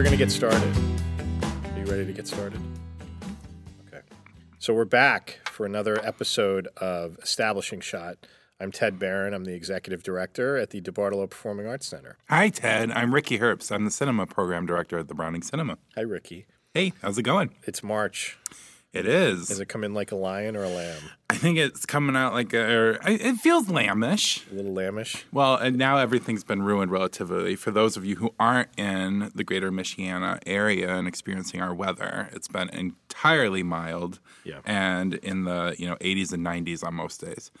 we're going to get started. Are you ready to get started? Okay. So we're back for another episode of Establishing Shot. I'm Ted Barron. I'm the executive director at the DeBartolo Performing Arts Center. Hi, Ted. I'm Ricky Herbst. I'm the cinema program director at the Browning Cinema. Hi, Ricky. Hey, how's it going? It's March. It is. Does it come in like a lion or a lamb? I think it's coming out like a. Or, it feels lambish. A little lambish. Well, and now everything's been ruined relatively. For those of you who aren't in the greater Michiana area and experiencing our weather, it's been entirely mild. Yeah. And in the you know 80s and 90s on most days,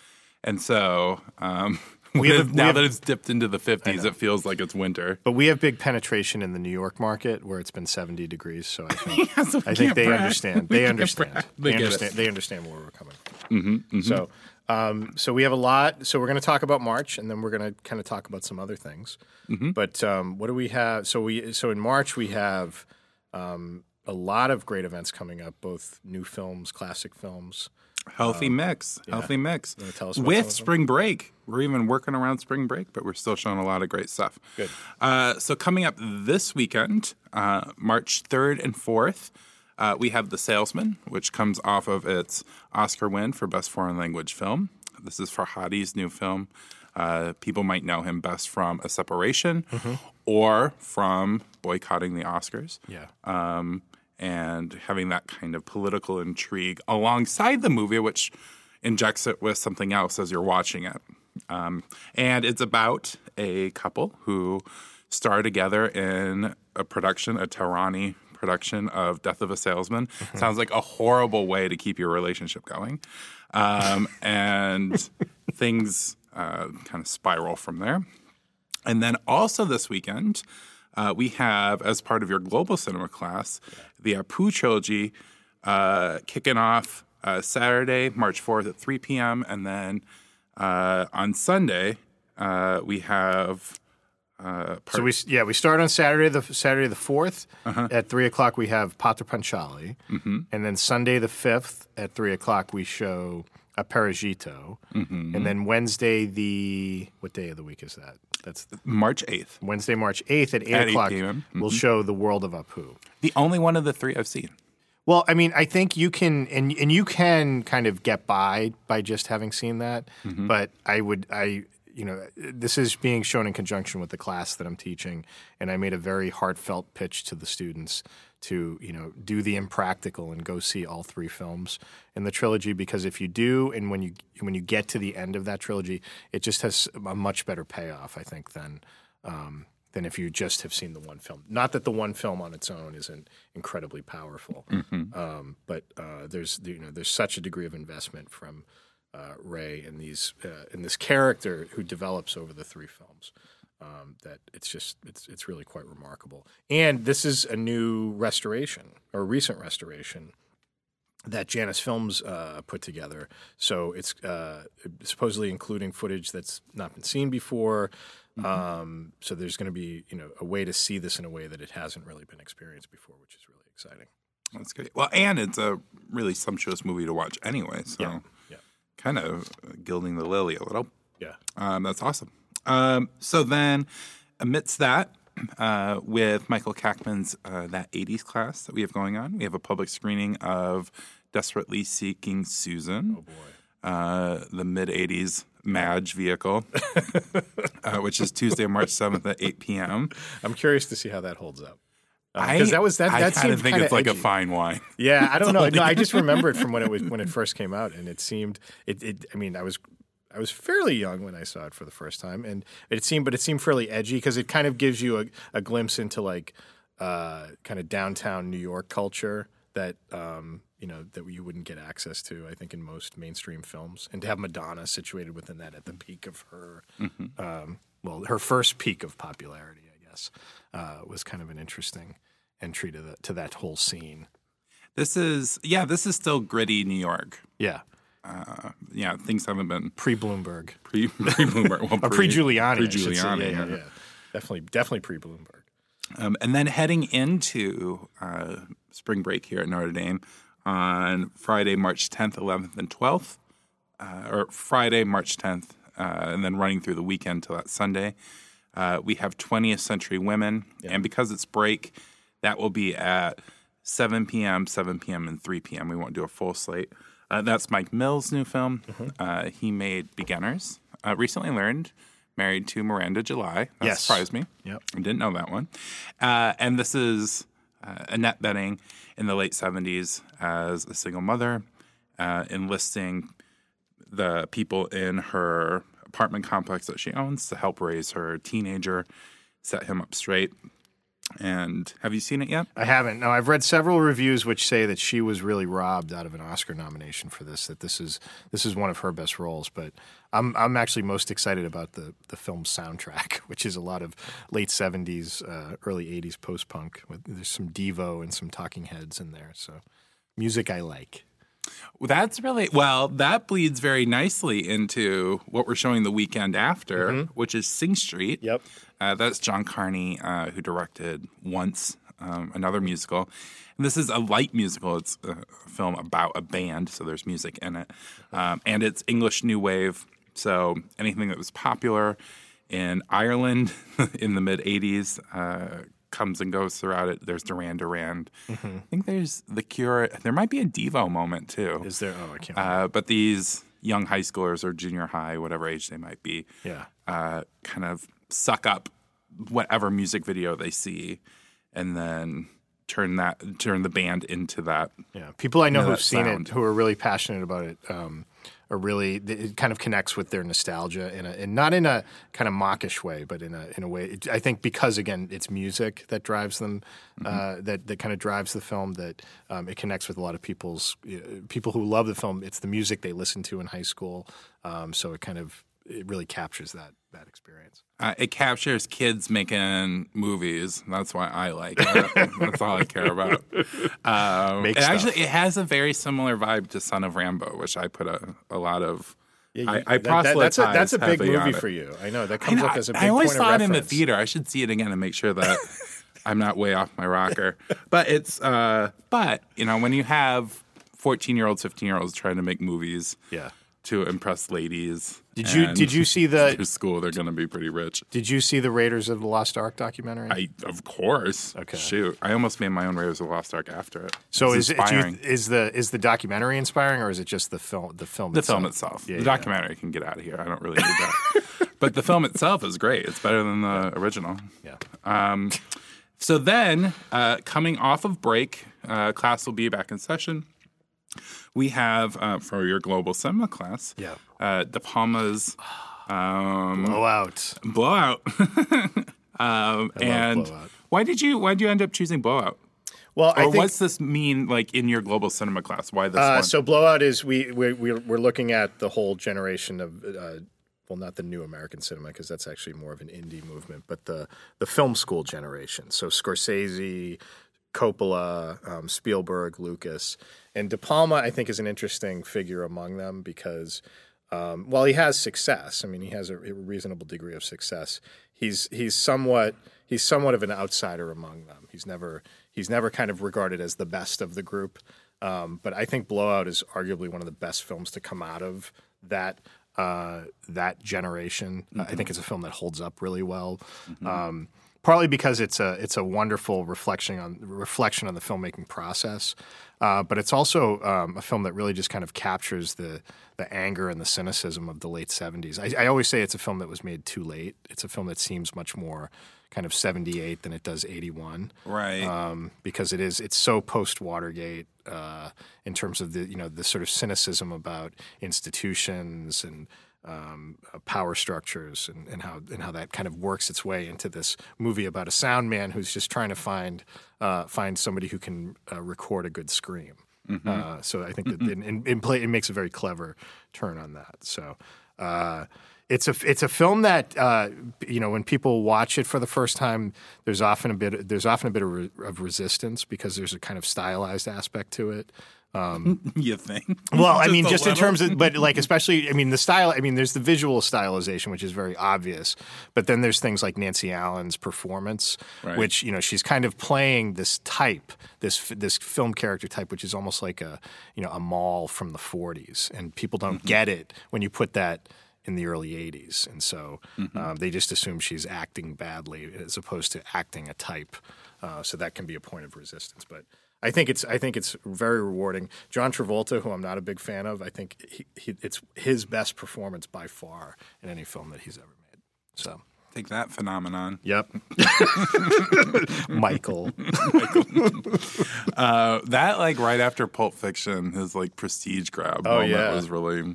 and so um, We have- we now have- that it's dipped into the 50s, it feels like it's winter. But we have big penetration in the New York market where it's been 70 degrees. So I think, Yeah, so I think they brag. understand. They understand. They They get it. understand. They understand where we're coming from. So, um, so we have a lot. So we're going to talk about March, and then we're going to kind of talk about some other things. But um, what do we have? So we so in March we have um, a lot of great events coming up, both new films, classic films. Healthy mix. Healthy mix. With spring break. We're even working around spring break, but we're still showing a lot of great stuff. Good. Uh, so coming up this weekend, uh, March 3rd and 4th, uh, we have The Salesman, which comes off of its Oscar win for Best Foreign Language Film. This is Farhadi's new film. Uh, people might know him best from A Separation Mm-hmm. or from boycotting the Oscars Yeah. um, and having that kind of political intrigue alongside the movie, which injects it with something else as you're watching it. Um, and it's about a couple who star together in a production, a Tehrani production of Death of a Salesman. Sounds like a horrible way to keep your relationship going. Um, and things uh, kind of spiral from there. And then also this weekend, uh, we have, as part of your global cinema class, the Apu trilogy uh, kicking off uh, Saturday, March 4th at 3 p.m. And then uh, on Sunday, uh, we have. Uh, So we yeah we start on Saturday the Saturday the 4th Uh-huh. at three o'clock we have Pather Panchali, Mm-hmm. and then Sunday the fifth at three o'clock we show Aparajito, Mm-hmm. and then Wednesday the what day of the week is that? That's March 8th. Wednesday March eighth at eight At 8 o'clock. p.m. We'll show the World of Apu. The only one of the three I've seen. Well, I mean, I think you can, and and you can kind of get by by just having seen that. Mm-hmm. But I would, I, you know, this is being shown in conjunction with the class that I'm teaching, and I made a very heartfelt pitch to the students to, you know, do the impractical and go see all three films in the trilogy because if you do, and when you when you get to the end of that trilogy, it just has a much better payoff, I think, than. Um, than if you just have seen the one film. Not that the one film on its own isn't incredibly powerful, um, but uh, there's you know there's such a degree of investment from uh, Ray in these uh, in this character who develops over the three films um, that it's just it's it's really quite remarkable. And this is a new restoration or recent restoration that Janus Films uh, put together. So it's uh, supposedly including footage that's not been seen before. Um, so there's going to be you know a way to see this in a way that it hasn't really been experienced before, which is really exciting. That's great. Well, and it's a really sumptuous movie to watch anyway. So Yeah. Yeah. kind of gilding the lily a little. Yeah. Um, that's awesome. Um, so then, amidst that, uh, with Michael Kackman's uh, that '80s class that we have going on, we have a public screening of "Desperately Seeking Susan," Oh boy. uh, the mid '80s Madge vehicle, uh, which is Tuesday, March 7th at 8 p.m. I'm curious to see how that holds up. I- Because that was that. I that kind of think it's like a fine wine. Yeah, I don't know. No, I just remember it from when it was when it first came out, and it seemed it. it I mean, I was I was fairly young when I saw it for the first time, and it seemed, but it seemed fairly edgy because it kind of gives you a, a glimpse into like uh, kind of downtown New York culture that um, you know that you wouldn't get access to. I think in most mainstream films, and to have Madonna situated within that at the peak of her, um, well, her first peak of popularity, I guess, uh, was kind of an interesting entry to the to that whole scene. This is yeah, this is still gritty New York. Yeah, Uh, yeah, things haven't been pre Bloomberg pre Bloomberg, well, pre Giuliani. pre Giuliani. yeah, yeah, yeah. Definitely, definitely pre Bloomberg. Um, and then heading into uh, spring break here at Notre Dame on Friday, March 10th, 11th, and 12th, uh, or Friday, March 10th, uh, and then running through the weekend till that Sunday. Uh, we have 20th Century Women, and because it's break, That will be at 7 p.m., 7 p.m., and 3 p.m. We won't do a full slate. Uh, that's Mike Mills' new film. Mm-hmm. Uh, he made Beginners. Uh, recently learned, married to Miranda July. That Yes. surprised me. Yep. I didn't know that one. Uh, and this is uh, Annette Bening in the late 70s as a single mother, uh, enlisting the people in her apartment complex that she owns to help raise her teenager, set him up straight. And have you seen it yet? I haven't. No, I've read several reviews which say that she was really robbed out of an Oscar nomination for this. That this is this is one of her best roles. But I'm I'm actually most excited about the the film's soundtrack, which is a lot of late '70s, uh, early '80s post punk. There's some Devo and some Talking Heads in there. So music I like. That's really well. That bleeds very nicely into what we're showing the weekend after, which is Sing Street. Yep. Uh, that's John Carney, uh, who directed Once, um, another musical. And this is a light musical. It's a film about a band, so there's music in it, um, and it's English New Wave. So anything that was popular in Ireland in the mid '80s. Uh, comes and goes throughout it. There's Duran Duran. I think there's The Cure. There might be a Devo moment too. Is there? Oh, I can't. Uh, but these young high schoolers or junior high, whatever age they might be, yeah. uh, kind of suck up whatever music video they see, and then turn that turn the band into that. Yeah, people I know know who've seen sound. it, who are really passionate about it, um, are really it kind of connects with their nostalgia in a, and not in a kind of mockish way, but in a in a way. I think because again, it's music that drives them, uh, that that kind of drives the film. That um, it connects with a lot of people's uh, people who love the film. It's the music they listened to in high school, um, so it kind of it really captures that that experience. Uh, it captures kids making movies. That's why I like it. That's all I care about. Um, it actually, it has a very similar vibe to Son of Rambo, which I put a, a lot of. I, I that- that- that's a that's a big movie for you. I know that comes know, up as a big I always saw it in the theater. I should see it again and make sure that I'm not way off my rocker. But it's, uh, but you know, when you have 14 year olds, 15 year olds trying to make movies Yeah. To impress ladies, Did you did you see the through school, they're going to be pretty rich. Did you see the Raiders of the Lost Ark documentary? I, of course. Okay. Shoot, I almost made my own Raiders of the Lost Ark after it. so is it, you, is the is the documentary inspiring or is it just the film the film the film itself. Yeah, the yeah. documentary can get out of here. I don't really need that. but the film itself is great. It's better than the original. Yeah. Um, so then, uh, coming off of break, uh, class will be back in session. We have uh, for your global cinema class, Yeah. uh, De Palma's um, Blowout. Blowout. um, and Blowout. why did you why did you end up choosing Blowout? Well, I Or think what's this mean like in your global cinema class? Why this uh, one? so blowout is we we we're, we're looking at the whole generation of uh, well, not the new American cinema because that's actually more of an indie movement, but the the film school generation. So Scorsese, Coppola, um, Spielberg, Lucas, and De Palma. I think is an interesting figure among them because um, while he has success, I mean, he has a, a reasonable degree of success. He's he's somewhat he's somewhat of an outsider among them. He's never he's never kind of regarded as the best of the group. Um, but I think Blowout is arguably one of the best films to come out of that uh, that generation. Uh, I think it's a film that holds up really well. Um, partly because it's a it's a wonderful reflection on reflection on the filmmaking process, uh, but it's also um, a film that really just kind of captures the the anger and the cynicism of the late seventies. I, I always say it's a film that was made too late. It's a film that seems much more kind of seventy eight than it does eighty one right. um, because it is it's so post Watergate uh, in terms of the you know the sort of cynicism about institutions and um, uh, power structures and, and how and how that kind of works its way into this movie about a sound man who's just trying to find uh, find somebody who can uh, record a good scream. Uh, so I think that in, in, in play it makes a very clever turn on that. So. Uh, it's a it's a film that uh, you know when people watch it for the first time, there's often a bit there's often a bit of, re- of resistance because there's a kind of stylized aspect to it. you think? Well, I mean, just in terms of, but like especially, I mean, the style. I mean, there's the visual stylization, which is very obvious, but then there's things like Nancy Allen's performance, Right. which you know she's kind of playing this type, this this film character type, which is almost like a you know a mall from the 40s, and people don't Mm-hmm. get it when you put that in the early 80s, and so Mm-hmm. um, they just assume she's acting badly as opposed to acting a type. uh, so that can be a point of resistance. But I think it's I think it's very rewarding. John Travolta, who I'm not a big fan of, I think he, he, it's his best performance by far in any film that he's ever made. So. Take that phenomenon. Yep. Michael. Uh, that like right after Pulp Fiction, his like prestige grab Oh, yeah. was really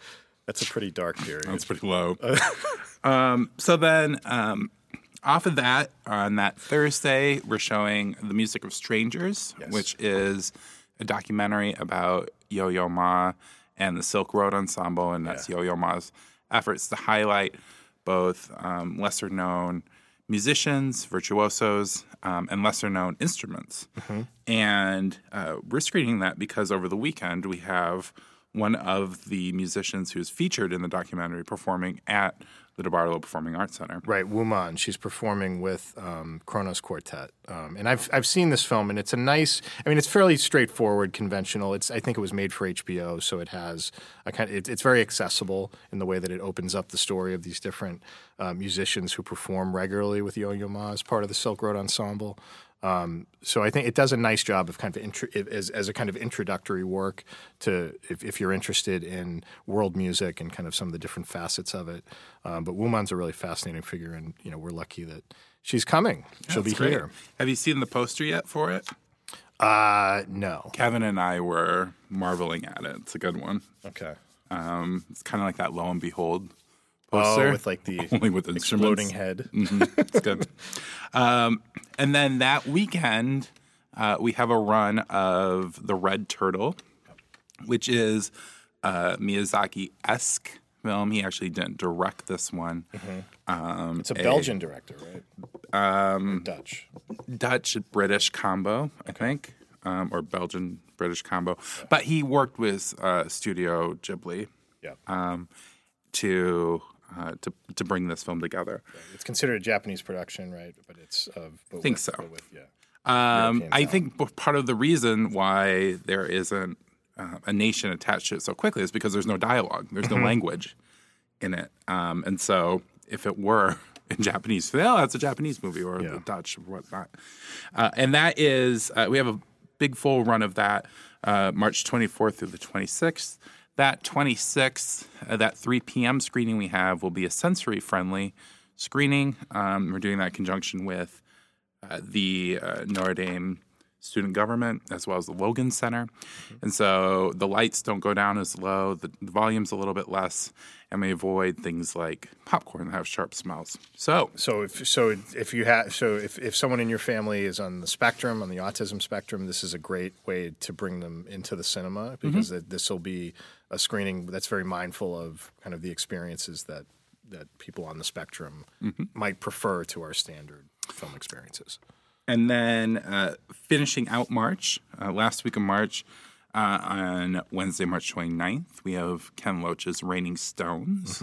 That's a pretty dark period. that's pretty low. um, so then um, off of that on that Thursday, we're showing the music of strangers, Yes. which is a documentary about Yo Yo Ma and the Silk Road Ensemble, and that's Yo Yo Ma's efforts to highlight both um, lesser known musicians, virtuosos, um, and lesser known instruments. And uh, we're screening that because over the weekend we have one of the musicians who's featured in the documentary performing at the DeBartolo Performing Arts Center. Right, Wu Man. She's performing with um, Kronos Quartet, um, and I've I've seen this film, and it's a nice. I mean, it's fairly straightforward, conventional. It's I think it was made for HBO, so it has a kind. Of, it, it's very accessible in the way that it opens up the story of these different uh, musicians who perform regularly with Yo Yo Ma as part of the Silk Road Ensemble. Um, so I think it does a nice job of kind of intro, as, as a kind of introductory work to if, if you're interested in world music and kind of some of the different facets of it. Um, but Wu Man's a really fascinating figure, and you know we're lucky that she's coming. She'll be great. here. Have you seen the poster yet for it? Uh, no. Kevin and I were marveling at it. It's a good one. Okay. Um, it's kind of like that Lo and Behold Oh, with like the only with instruments. exploding head. It's good. um, and then that weekend, uh, we have a run of The Red Turtle, which is a Miyazaki esque film. He actually didn't direct this one. Um, It's a Belgian director, right? Um, Dutch. Dutch British combo, I think, um, or Belgian British combo. But he worked with uh, Studio Ghibli Yeah. to. Uh, to to bring this film together, it's considered a Japanese production, right? But it's of. But Think with, so. with, yeah. Um, I talent. think part of the reason why there isn't uh, a nation attached to it so quickly is because there's no dialogue, there's Mm-hmm. no language in it, um, and so if it were in Japanese, oh, that's a Japanese movie or Yeah. Dutch or whatnot, uh, and that is uh, we have a big full run of that uh, March 24th through the 26th. That 26th, uh, that 3 p.m. screening we have will be a sensory friendly screening. Um, we're doing that in conjunction with uh, the uh, Notre Dame student government as well as the Logan Center. And so the lights don't go down as low, the, the volume's a little bit less, and we avoid things like popcorn that have sharp smells. So, So if so if you have so if, if someone in your family is on the spectrum on the autism spectrum, this is a great way to bring them into the cinema because Mm-hmm. this will be a screening that's very mindful of kind of the experiences that that people on the spectrum Mm-hmm. might prefer to our standard film experiences. And then uh, finishing out March, uh, last week of March, uh, on Wednesday, March 29th, we have Ken Loach's Raining Stones.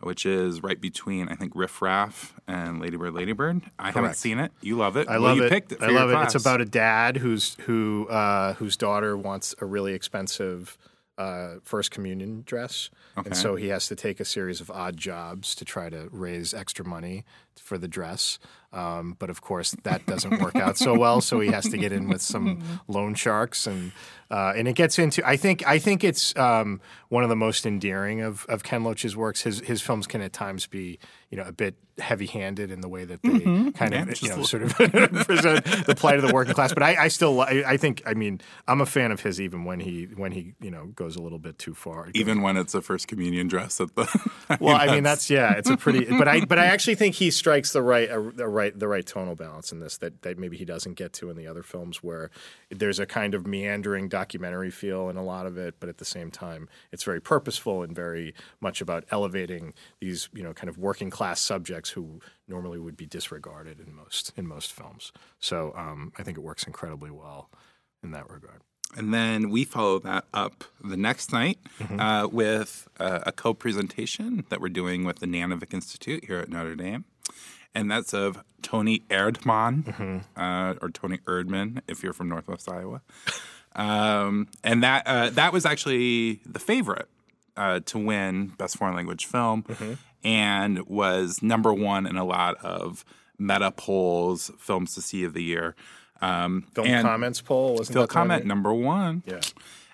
Which is right between, I think, Riff Raff and Ladybird Ladybird. I haven't seen it. You love it. I Well, love you it. picked it. I love it. class. It's about a dad who's who uh, whose daughter wants a really expensive uh, first communion dress, Okay. and so he has to take a series of odd jobs to try to raise extra money for the dress. Um, but of course, that doesn't work out so well. So he has to get in with some loan sharks, and uh, and it gets into. I think I think it's um, one of the most endearing of, of Ken Loach's works. His his films can at times be you know a bit heavy handed in the way that they kind Yeah, of you know a sort of present the plight of the working class. But I, I still I, I think I mean I'm a fan of his even when he when he you know goes a little bit too far. even when it's a first communion dress at the. Well, I mean that's yeah, it's a pretty. But I but I actually think he strikes the right a, the right the right tonal balance in this that that maybe he doesn't get to in the other films where there's a kind of meandering documentary feel in a lot of it, but at the same time it's very purposeful and very much about elevating these you know kind of working class subjects who normally would be disregarded in most in most films. So um, I think it works incredibly well in that regard. And then we follow that up the next night Mm-hmm. uh, with uh, a co presentation that we're doing with the Nanovic Institute here at Notre Dame. And that's of Tony Erdmann, Mm-hmm. uh, or Tony Erdman, if you're from Northwest Iowa. Um, and that uh, that was actually the favorite uh, to win Best Foreign Language Film Mm-hmm. and was number one in a lot of Meta polls films to see of the year. Um, Film comments poll Phil that comment number one Yeah.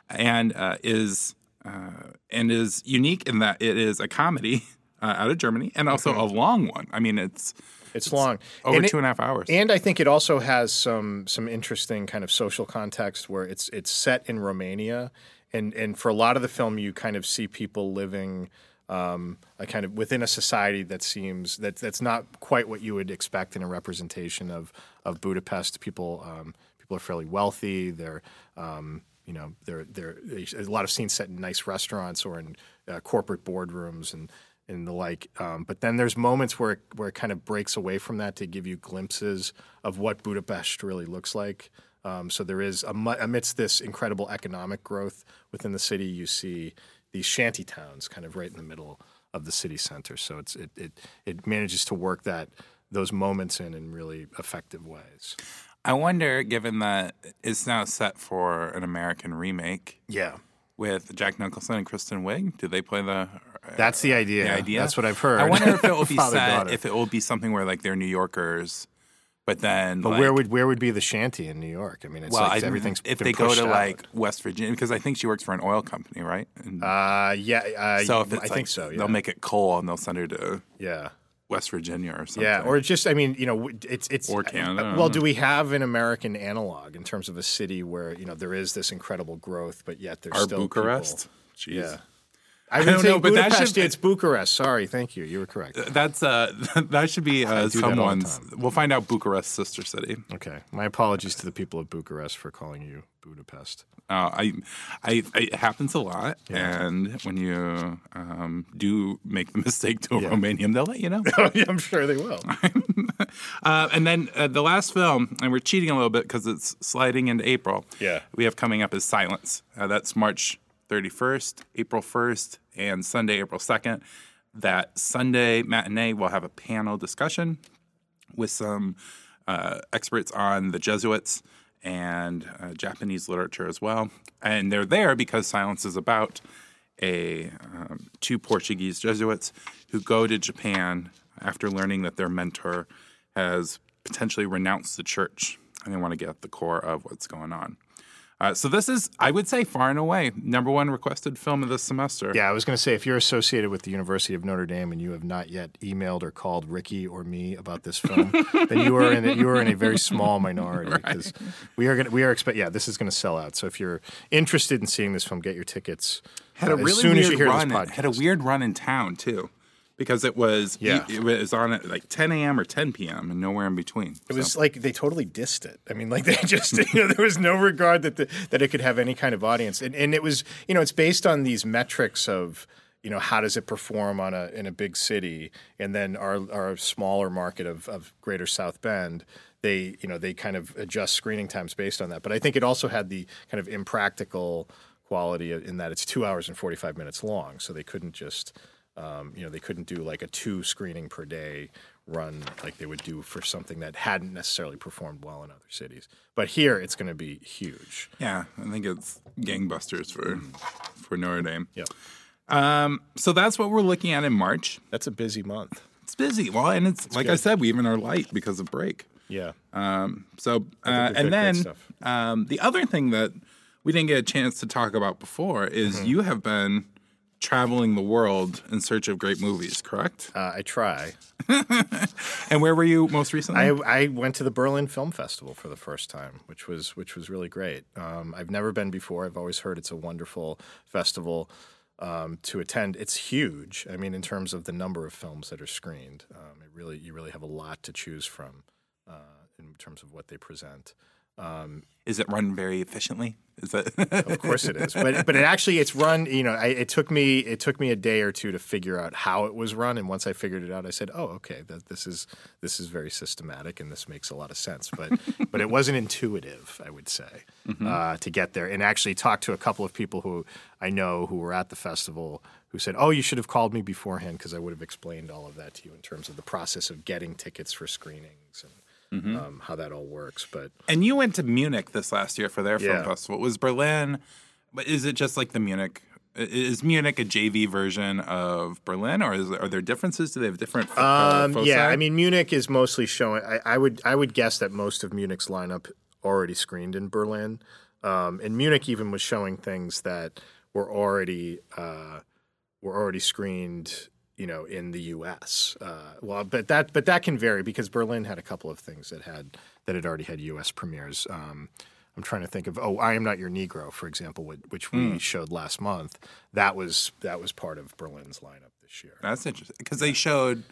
and uh, is uh, and is unique in that it is a comedy uh, out of Germany and also Mm-hmm. a long one. I mean, it's It's long. over And it- two and a half hours. And I think it also has some some interesting kind of social context where it's it's set in Romania, and and for a lot of the film, you kind of see people living um, a kind of within a society that seems that that's not quite what you would expect in a representation of of Budapest. People um, people are fairly wealthy. They're um, you know they're they're a lot of scenes set in nice restaurants or in uh, corporate boardrooms and and the like. Um, but then there's moments where it, where it kind of breaks away from that to give you glimpses of what Budapest really looks like. Um, so there is amidst this incredible economic growth within the city, you see these shanty towns kind of right in the middle of the city center. So it's it it, it manages to work that those moments in in really effective ways. I wonder, given that it's now set for an American remake Yeah. with Jack Nicholson and Kristen Wiig, do they play the That's the idea. the idea? That's what I've heard. I wonder if it will be Father, set daughter. if it will be something where like they're New Yorkers, but then But like, where would where would be the shanty in New York? I mean, it's well, like I, everything's if been they go to out. like West Virginia because I think she works for an oil company, right? And uh, yeah, uh, so if it's I like, think so. Yeah. they'll make it coal and they'll send her to yeah. West Virginia or something. Yeah, or just I mean, you know, it's it's Or Canada, I don't Well, do we have an American analog in terms of a city where you know there is this incredible growth, but yet there's Our still Bucharest. People, Jeez. yeah, I, don't know, but that should- it's Bucharest. Sorry, thank you. You were correct. That's uh, that should be uh, do that all the someone's. We'll find out Bucharest's sister city. Okay, my apologies to the people of Bucharest for calling you Budapest. Uh, I, I, it happens a lot, and when you um, do make the mistake to a Yeah. Romanian, they'll let you know. oh, I'm sure they will. uh, and then uh, the last film, and we're cheating a little bit because it's sliding into April. Yeah. we have coming up is Silence. Uh, that's March 31st, April 1st, and Sunday, April 2nd. That Sunday matinee, we'll have a panel discussion with some uh, experts on the Jesuits and uh, Japanese literature as well. And they're there because Silence is about a um, two Portuguese Jesuits who go to Japan after learning that their mentor has potentially renounced the church, and they want to get at the core of what's going on. Uh, so this is, I would say, far and away number one requested film of this semester. Yeah, I was going to say if you're associated with the University of Notre Dame and you have not yet emailed or called Ricky or me about this film, then you are in a, you are in a very small minority because we are going to, we are expect yeah this is going to sell out. So if you're interested in seeing this film, get your tickets had a uh, really as soon as you hear run. this had a weird run in town too, because it was Yeah. it was on at like 10 a.m. or 10 p.m. and nowhere in between. It was like they totally dissed it. I mean, like they just you know there was no regard that the, that it could have any kind of audience, and and it was you know it's based on these metrics of you know how does it perform on a in a big city, and then our our smaller market of of Greater South Bend. They you know they kind of adjust screening times based on that, but I think it also had the kind of impractical quality in that it's two hours and forty five minutes long, so they couldn't just um, you know, they couldn't do like a two screening per day run like they would do for something that hadn't necessarily performed well in other cities. But here, it's going to be huge. yeah, I think it's gangbusters for for Notre Dame. Yep. Um, so that's what we're looking at in March. That's a busy month. It's busy. Well, and it's, like I said, we even are light because of break. Yeah. Um, so uh, and then um, the other thing that we didn't get a chance to talk about before is Mm-hmm. you have been traveling the world in search of great movies, correct? Uh, I try. And where were you most recently? I, I went to the Berlin Film Festival for the first time, which was which was really great. Um, I've never been before. I've always heard it's a wonderful festival um, to attend. It's huge. I mean, in terms of the number of films that are screened, um, it really you really have a lot to choose from uh, in terms of what they present. Is it run very efficiently? Is that Of course it is, but but it actually it's run. You know, I, it took me it took me a day or two to figure out how it was run, and once I figured it out, I said, "Oh, okay, that, this is this is very systematic, and this makes a lot of sense." But but it wasn't intuitive, I would say, uh, to get there. And actually talked to a couple of people who I know who were at the festival who said, "Oh, you should have called me beforehand because I would have explained all of that to you in terms of the process of getting tickets for screenings and." Um, how that all works, but And you went to Munich this last year for their film Yeah. festival. Was Berlin? But is it just like the Munich Is Munich a JV version of Berlin, or is, are there differences? Do they have different? Uh, Um, yeah, I mean Munich is mostly showing. I, I would I would guess that most of Munich's lineup already screened in Berlin, um, and Munich even was showing things that were already uh, were already screened. You know, in the U.S. Uh, well, but that but that can vary because Berlin had a couple of things that had that had already had U.S. premieres. Um, I'm trying to think of oh, I am not your Negro, for example, which, we Hmm. showed last month. That was that was part of Berlin's lineup this year. that's interesting because they showed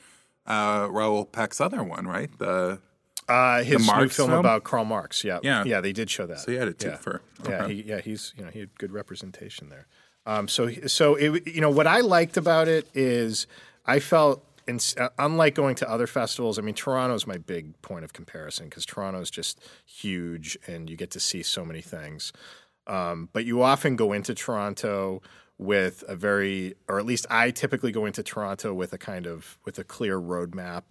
uh, Raoul Peck's other one, right? The Uh, his new Marx film, film? about Karl Marx. Yeah, Yeah. yeah, they did show that. so he had a yeah. twofer. Yeah, Okay. he, yeah, he's you know he had good representation there. Um, so so it, you know what I liked about it is I felt. In, uh, unlike going to other festivals, I mean, Toronto's my big point of comparison because Toronto's just huge and you get to see so many things. Um, but you often go into Toronto with a very, or at least I typically go into Toronto with a kind of with a clear roadmap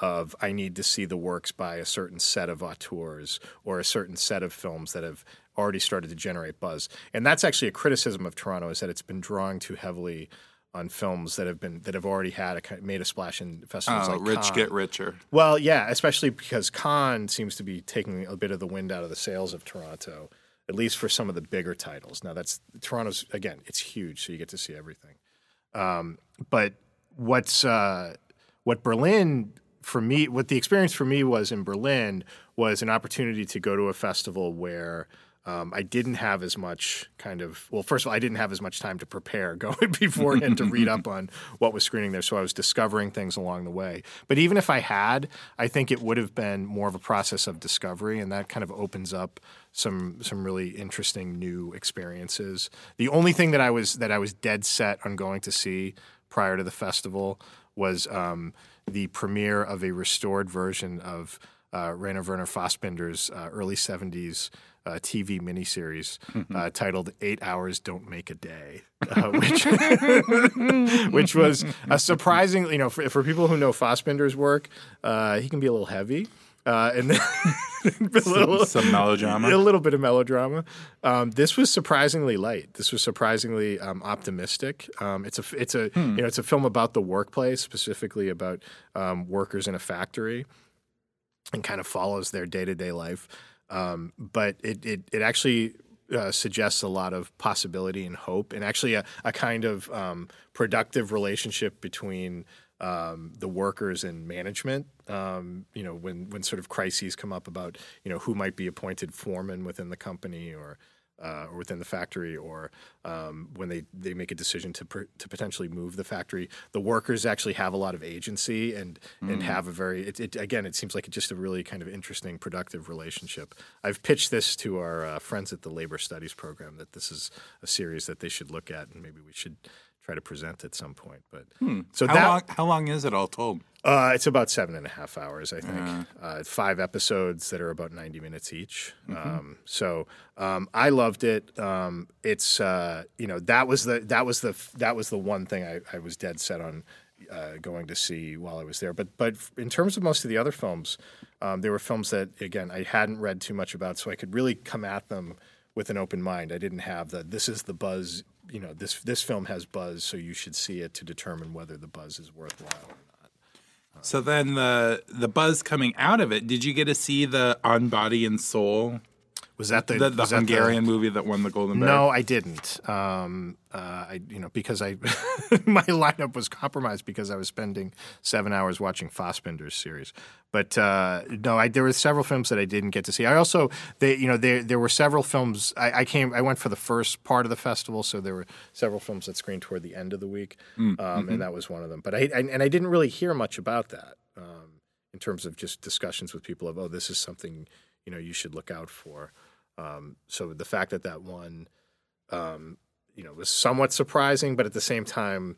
of I need to see the works by a certain set of auteurs or a certain set of films that have already started to generate buzz. And that's actually a criticism of Toronto is that it's been drawing too heavily on films that have been that have already had a made a splash in festivals Oh, like rich get richer. Well, yeah, especially because Cannes seems to be taking a bit of the wind out of the sails of Toronto, at least for some of the bigger titles. Now, that's Toronto's again, it's huge, so you get to see everything. Um, but what's uh, what Berlin for me, what the experience for me was in Berlin was an opportunity to go to a festival where. Um, I didn't have as much kind of well. First of all, I didn't have as much time to prepare going beforehand to read up on what was screening there, so I was discovering things along the way. But even if I had, I think it would have been more of a process of discovery, and that kind of opens up some some really interesting new experiences. The only thing that I was that I was dead set on going to see prior to the festival was um, the premiere of a restored version of uh, Rainer Werner Fassbinder's uh, early '70s uh, TV miniseries uh, titled Eight Hours Don't Make a Day, uh, which, which was a surprising, you know, for, for people who know Fassbinder's work, uh, he can be a little heavy. Uh, and then a little, Some melodrama. a little bit of melodrama. Um, this was surprisingly light. This was surprisingly um, optimistic. Um, it's a it's a you know it's a film about the workplace, specifically about um, workers in a factory, and kind of follows their day to day life. Um, but it it it actually. Uh, suggests a lot of possibility and hope, and actually a, a kind of um, productive relationship between um, the workers and management. Um, you know, when when sort of crises come up about you know who might be appointed foreman within the company or uh, or within the factory, or um, when they, they make a decision to per, to potentially move the factory, the workers actually have a lot of agency and and have a very it, it, again it seems like it's just a really kind of interesting productive relationship. I've pitched this to our uh, friends at the Labor Studies program that this is a series that they should look at and maybe we should try to present at some point. But so How that long? How long is it all told? uh, it's about seven and a half hours, I think. Uh, five episodes that are about 90 minutes each. Um, so um, I loved it. Um, it's uh, you know that was the that was the that was the one thing I, I was dead set on uh, going to see while I was there. But but in terms of most of the other films, um, there were films that again I hadn't read too much about, so I could really come at them with an open mind. I didn't have the this is the buzz. You know this this film has buzz, so you should see it to determine whether the buzz is worthwhile. Or not. So then the the buzz coming out of it. Did you get to see the On Body and Soul, Was that the the, the Hungarian movie that won the Golden Bear? No, I didn't. Um, uh, I you know because I my lineup was compromised because I was spending seven hours watching Fassbinder's series. But uh, no, I, there were several films that I didn't get to see. I also they you know there there were several films. I, I came I went for the first part of the festival, so there were several films that screened toward the end of the week, Mm, um, mm-hmm. and that was one of them. But I, I and I didn't really hear much about that um, in terms of just discussions with people of oh this is something you know you should look out for. Um, so the fact that that one um, you know, was somewhat surprising, but at the same time,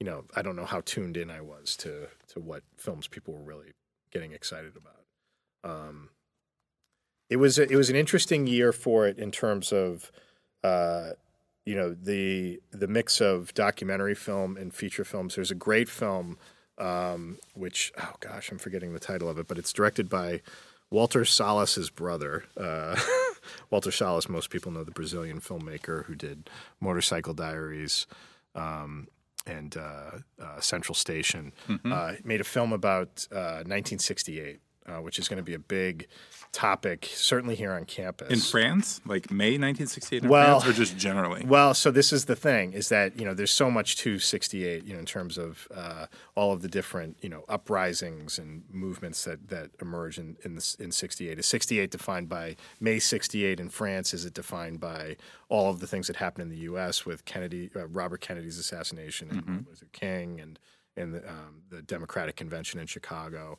you know, I don't know how tuned in I was to to what films people were really getting excited about. Um, it was a, it was an interesting year for it in terms of, uh, you know, the the mix of documentary film and feature films. There's a great film, um, which oh gosh, I'm forgetting the title of it, but it's directed by Walter Salles's brother. Uh, Walter Salles, most people know the Brazilian filmmaker who did Motorcycle Diaries um, and uh, uh, Central Station. Uh, made a film about uh, 1968, uh, which is going to be a big topic, certainly here on campus. In France, like May 1968 in Well- France, or just generally? Well, so this is the thing: is that you know there's so much to '68, you know, in terms of uh, all of the different you know uprisings and movements that that emerge in in, this, in '68. Is '68 defined by May '68 in France? Is it defined by all of the things that happened in the U.S. with Kennedy, uh, Robert Kennedy's assassination, and Martin Luther King, and and the, um, the Democratic Convention in Chicago?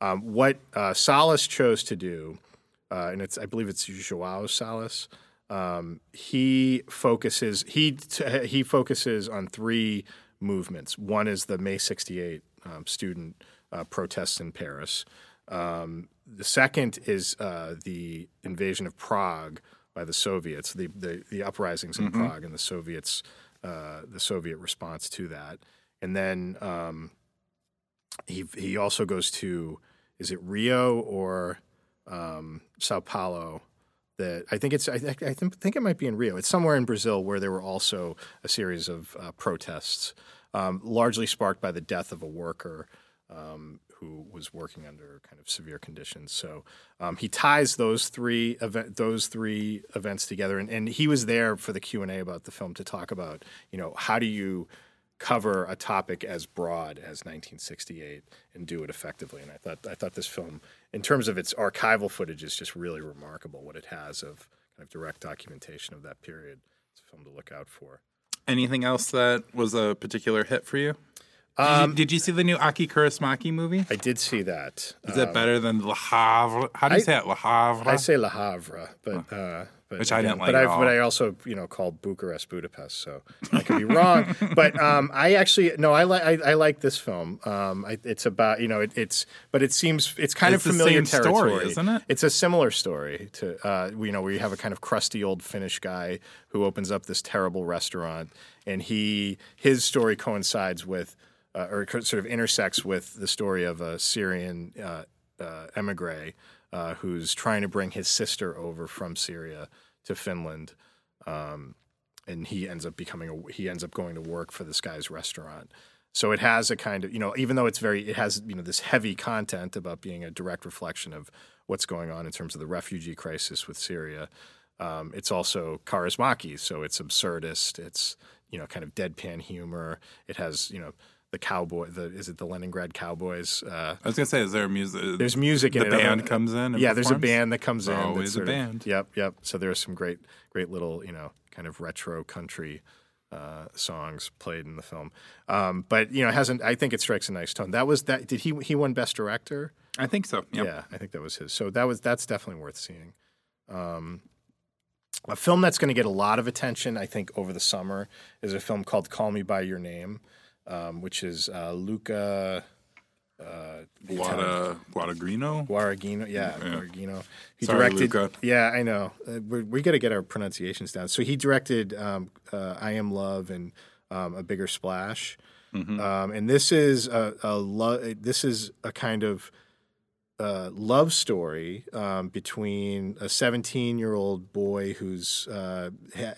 Um, what uh, Salles chose to do, uh, and it's I believe it's Joao Salles um, he focuses he t- he focuses on three movements. One is the May '68 um, student uh, protests in Paris. Um, the second is uh, the invasion of Prague by the Soviets, the the, the uprisings in Prague, and the Soviets uh, the Soviet response to that. And then um, he he also goes to is it Rio or um, Sao Paulo? That I think it's I, I think think it might be in Rio. It's somewhere in Brazil where there were also a series of uh, protests, um, largely sparked by the death of a worker um, who was working under kind of severe conditions. So um, he ties those three event those three events together, and, and he was there for the Q and A about the film to talk about you know how do you cover a topic as broad as 1968 and do it effectively. And I thought I thought this film, in terms of its archival footage, is just really remarkable. What it has of kind of direct documentation of that period. It's a film to look out for. Anything else that was a particular hit for you? Did, Um, you, did you see the new Aki Kaurismäki movie? I did see that. Is it better than Le Havre? How do you I- say it? Le Havre? I say Le Havre, but uh, but Which I didn't like But at I all. but I also you know called Bucharest Budapest, so I could be wrong. but um, I actually no, I like I, I like this film. Um, I, it's about you know it, it's but it seems it's kind It's of familiar same story, territory, isn't it? It's a similar story to uh, you know where you have a kind of crusty old Finnish guy who opens up this terrible restaurant, and he his story coincides with. Uh, or sort of intersects with the story of a Syrian uh, uh, emigre uh, who's trying to bring his sister over from Syria to Finland, um, and he ends up becoming a, he ends up going to work for this guy's restaurant. So it has a kind of you know even though it's very it has you know this heavy content about being a direct reflection of what's going on in terms of the refugee crisis with Syria. Um, it's also Kaurismäki, so it's absurdist. It's you know kind of deadpan humor. It has you know the cowboy. The is it the Leningrad Cowboys? Uh, I was gonna say, is there music? there's music in the band comes in. And yeah, there's a band that comes in. Always a sort of- band. yep, yep. So there's some great, great little, you know, kind of retro country uh, songs played in the film. Um, but you know, it hasn't. I think it strikes a nice tone. That was that. Did he? He won Best Director. I think so. Yep. Yeah, I think that was his. So that was that's definitely worth seeing. Um, a film that's going to get a lot of attention, I think, over the summer is a film called "Call Me by Your Name," um, which is uh, Luca. Uh, the Guada, Guadagnino. Guaragino, yeah, Guaragino. He Sorry, directed. Luca. Yeah, I know. Uh, we we got to get our pronunciations down. So he directed um, uh, "I Am Love" and um, "A Bigger Splash," Mm-hmm. um, and this is a, a lo- this is a kind of uh, love story um, between a 17 year old boy who's uh,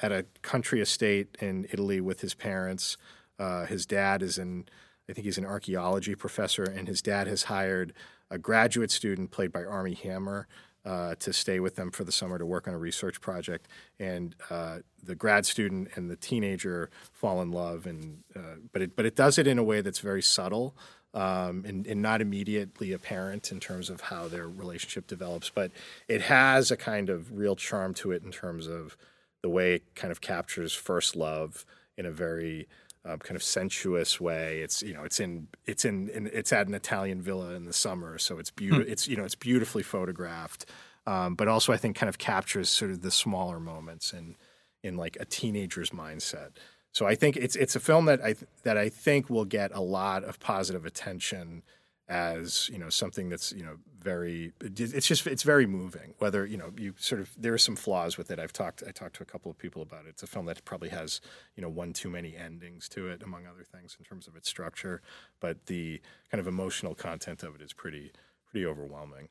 at a country estate in Italy with his parents. Uh, his dad is an, I think he's an archaeology professor, and his dad has hired a graduate student played by Armie Hammer. Uh, to stay with them for the summer to work on a research project, and uh, the grad student and the teenager fall in love, and uh, but it but it does it in a way that's very subtle, um, and, and not immediately apparent in terms of how their relationship develops. But it has a kind of real charm to it in terms of the way it kind of captures first love in a very um, kind of sensuous way. It's you know it's in it's in, in it's at an Italian villa in the summer, so it's beautiful. It's you know it's beautifully photographed, um, but also I think kind of captures sort of the smaller moments in in like a teenager's mindset. So I think it's it's a film that I that I think will get a lot of positive attention as you know something that's you know very it's just it's very moving whether you know you sort of there are some flaws with it i've talked i talked to a couple of people about it it's a film that probably has you know one too many endings to it among other things in terms of its structure but the kind of emotional content of it is pretty pretty overwhelming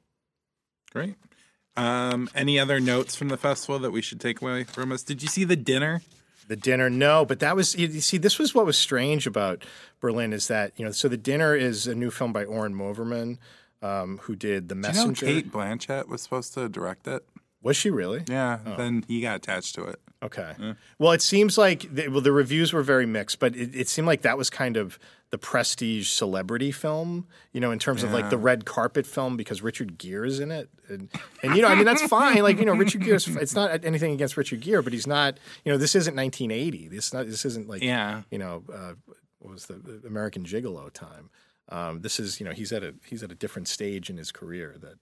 Great. Um, any other notes from the festival that we should take away from us? Did you see the dinner? The dinner, no, but that was you see. This was what was strange about Berlin is that you know. So the dinner is a new film by Oren Moverman, um, who did The Do you know Cate Blanchett was supposed to direct it? Was she really? Yeah. Then he got attached to it. Okay. Well, it seems like the, well, the reviews were very mixed, but it, it seemed like that was kind of the prestige celebrity film, you know, in terms of like the red carpet film because Richard Gere is in it, and, and you know, I mean, that's fine. Like you know, Richard Gere's it's not anything against Richard Gere, but he's not. You know, this isn't 1980. This not this isn't like Yeah. you know, uh, what was the, the American Gigolo time? Um, this is you know he's at a he's at a different stage in his career that.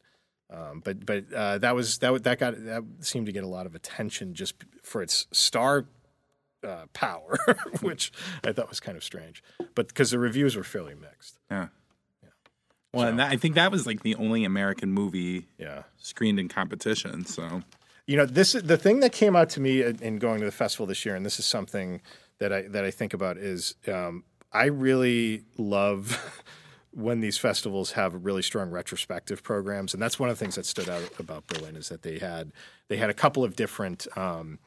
Um, but but uh, that was that that got that seemed to get a lot of attention just for its star uh, power, which I thought was kind of strange. But because the reviews were fairly mixed. Yeah. Well, and that, I think that was like the only American movie Yeah. screened in competition. So You know, this the thing that came out to me in in going to the festival this year, and this is something that I that I think about is um, I really love when these festivals have really strong retrospective programs, and that's one of the things that stood out about Berlin is that they had they had a couple of different. Um,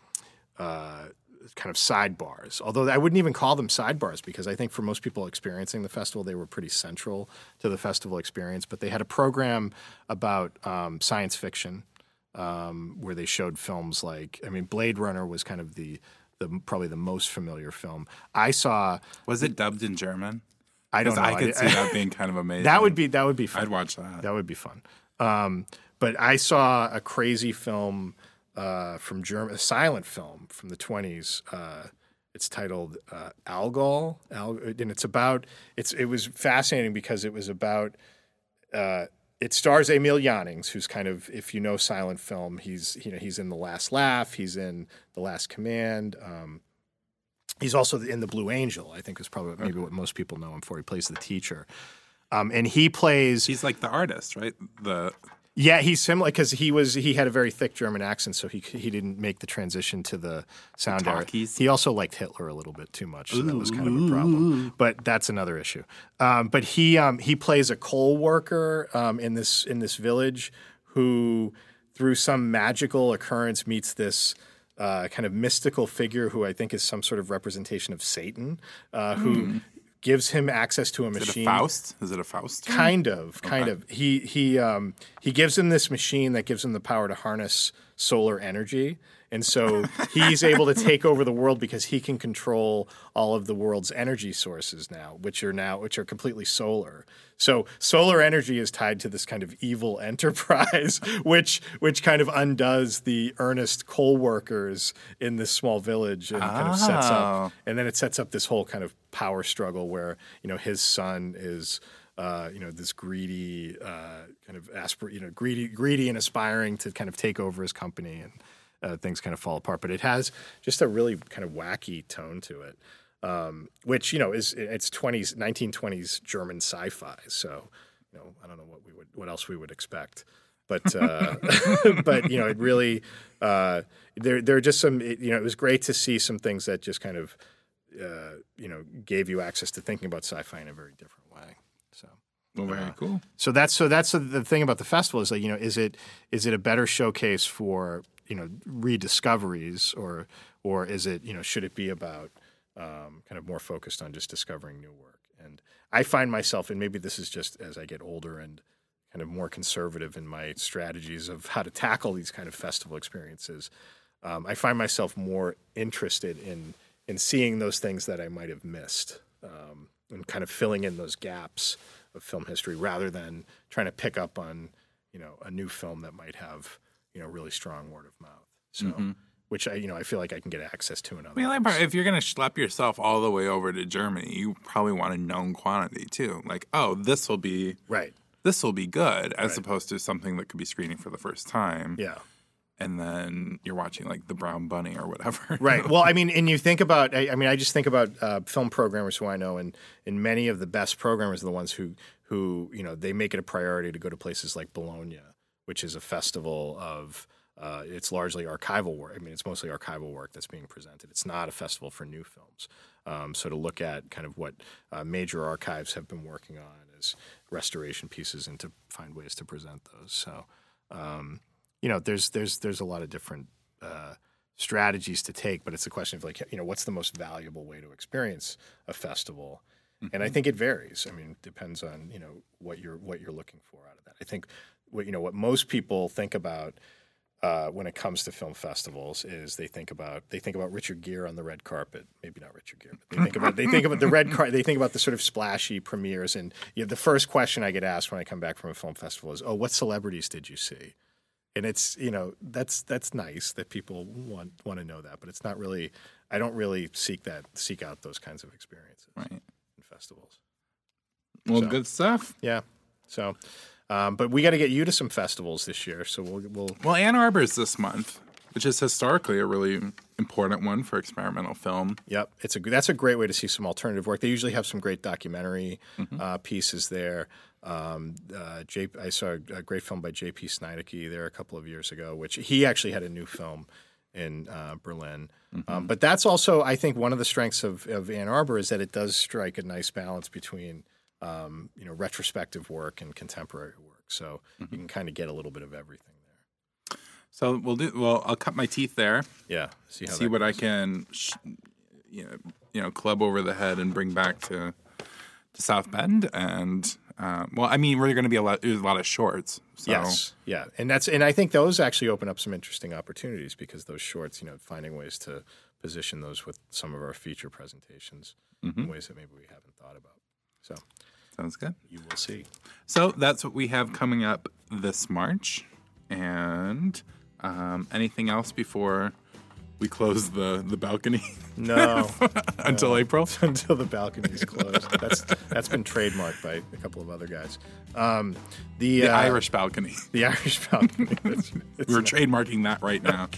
uh, kind of sidebars. Although I wouldn't even call them sidebars because I think for most people experiencing the festival, they were pretty central to the festival experience. But they had a program about um, science fiction um, where they showed films like I mean, Blade Runner was kind of the the probably the most familiar film. I saw. was it dubbed in German? I don't know. I could see that being kind of amazing. that would be that would be fun. I'd watch that. That would be fun. Um, but I saw a crazy film uh, from German, a silent film from the 20s. Uh, it's titled uh, Algol, Al- and it's about. It's it was fascinating because it was about. Uh, it stars Emil Jannings, who's kind of, if you know silent film, he's you know he's in The Last Laugh, he's in The Last Command. Um, he's also in The Blue Angel. I think is probably maybe what most people know him for. He plays the teacher, um, and he plays. He's like the artist, right? The Yeah, he's similar because he was he had a very thick German accent, so he he didn't make the transition to the sound. He also liked Hitler a little bit too much, so that was kind of a problem. But that's another issue. Um, but he um, he plays a coal worker um, in this in this village who, through some magical occurrence, meets this. Uh, kind of mystical figure who I think is some sort of representation of Satan, uh, who gives him access to a is it machine. a Faust? Is it a Faust? Kind of, kind of. He he um, he gives him this machine that gives him the power to harness solar energy, and so he's able to take over the world because he can control all of the world's energy sources now, which are now which are completely solar. So solar energy is tied to this kind of evil enterprise, which which kind of undoes the earnest coal workers in this small village and kind of sets Oh. up and then it sets up this whole kind of power struggle where you know his son is uh, you know this greedy uh, kind of aspir- you know greedy greedy and aspiring to kind of take over his company and uh, things kind of fall apart but it has just a really kind of wacky tone to it um, which you know is it's 20s 1920s German sci-fi so you know I don't know what we would what else we would expect but uh, but you know it really uh, there there are just some it, you know it was great to see some things that just kind of uh, you know gave you access to thinking about sci-fi in a very different way. So Well, very cool. so that's so that's the, the thing about the festival is like you know is it is it a better showcase for you know rediscoveries or or is it you know should it be about um, kind of more focused on just discovering new work? And I find myself and maybe this is just as I get older and kind of more conservative in my strategies of how to tackle these kind of festival experiences um, I find myself more interested in in seeing those things that I might have missed um, and kind of filling in those gaps of film history rather than trying to pick up on you know a new film that might have you know really strong word of mouth. So which I you know I feel like I can get access to in other. I mean, part- if you're going to schlep yourself all the way over to Germany, you probably want a known quantity too. Like, oh, this will be right. this will be good, as opposed to something that could be screening for the first time, Yeah. and then you're watching like the Brown Bunny or whatever. Right. Well, I mean, and you think about, I, I mean, I just think about uh, film programmers who I know, and and many of the best programmers are the ones who who you know they make it a priority to go to places like Bologna, which is a festival of. Uh, it's largely archival work. I mean, it's mostly archival work that's being presented. It's not a festival for new films. Um, so to look at kind of what uh, major archives have been working on as restoration pieces and to find ways to present those. So um, you know, there's there's there's a lot of different uh, strategies to take, but it's a question of like, you know, what's the most valuable way to experience a festival? And I think it varies. I mean, it depends on you know what you're what you're looking for out of that. I think what you know what most people think about uh, when it comes to film festivals is they think about they think about Richard Gere on the red carpet. Maybe not Richard Gere, but they think about they think about the red car. They think about the sort of splashy premieres. And you know, the first question I get asked when I come back from a film festival is, "Oh, what celebrities did you see?" And it's you know that's that's nice that people want want to know that, but it's not really. I don't really seek that seek out those kinds of experiences Right. in festivals. Well, So- good stuff. Yeah. So, um, but we got to get you to some festivals this year. So we'll we'll Well, Ann Arbor's this month, which is historically a really important one for experimental film. Yep, it's a that's a great way to see some alternative work. They usually have some great documentary uh, pieces there. Um, uh, J, I saw a great film by J.P. Sniadecki there a couple of years ago, which he actually had a new film in uh, Berlin. Um, but that's also, I think, one of the strengths of, of Ann Arbor is that it does strike a nice balance between um, you know retrospective work and contemporary work. So you can kind of get a little bit of everything there. So we'll do. Well, I'll cut my teeth there. Yeah, see how see what I can, sh- you know, you know, club over the head and bring back to to South Bend. And uh, well, I mean, we're going to be a lot. There's a lot of shorts. So. Yes, yeah, and that's and I think those actually open up some interesting opportunities because those shorts, you know, finding ways to position those with some of our feature presentations Mm-hmm. in ways that maybe we haven't thought about. So Sounds good. you will see. So that's what we have coming up this March. And um, anything else before we close the the balcony No, until April? until the balcony is closed. That's that's been trademarked by a couple of other guys. Um, the The uh, Irish balcony. the Irish balcony. That's, it's We're trademarking that right now.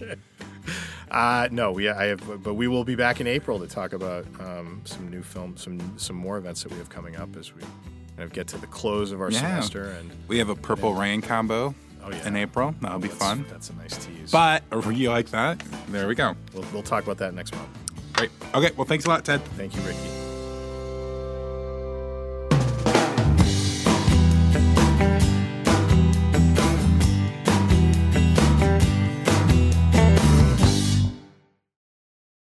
Uh, no, we I have, but we will be back in April to talk about um, some new films, some some more events that we have coming up as we kind of get to the close of our Yeah. semester. And We have a purple rain combo Oh, yeah. in April. That'll be that's, fun. That's a nice tease. But you like that? There we go. we'll, we'll talk about that next month. Great. Okay. Well, thanks a lot, Ted. Thank you, Ricky.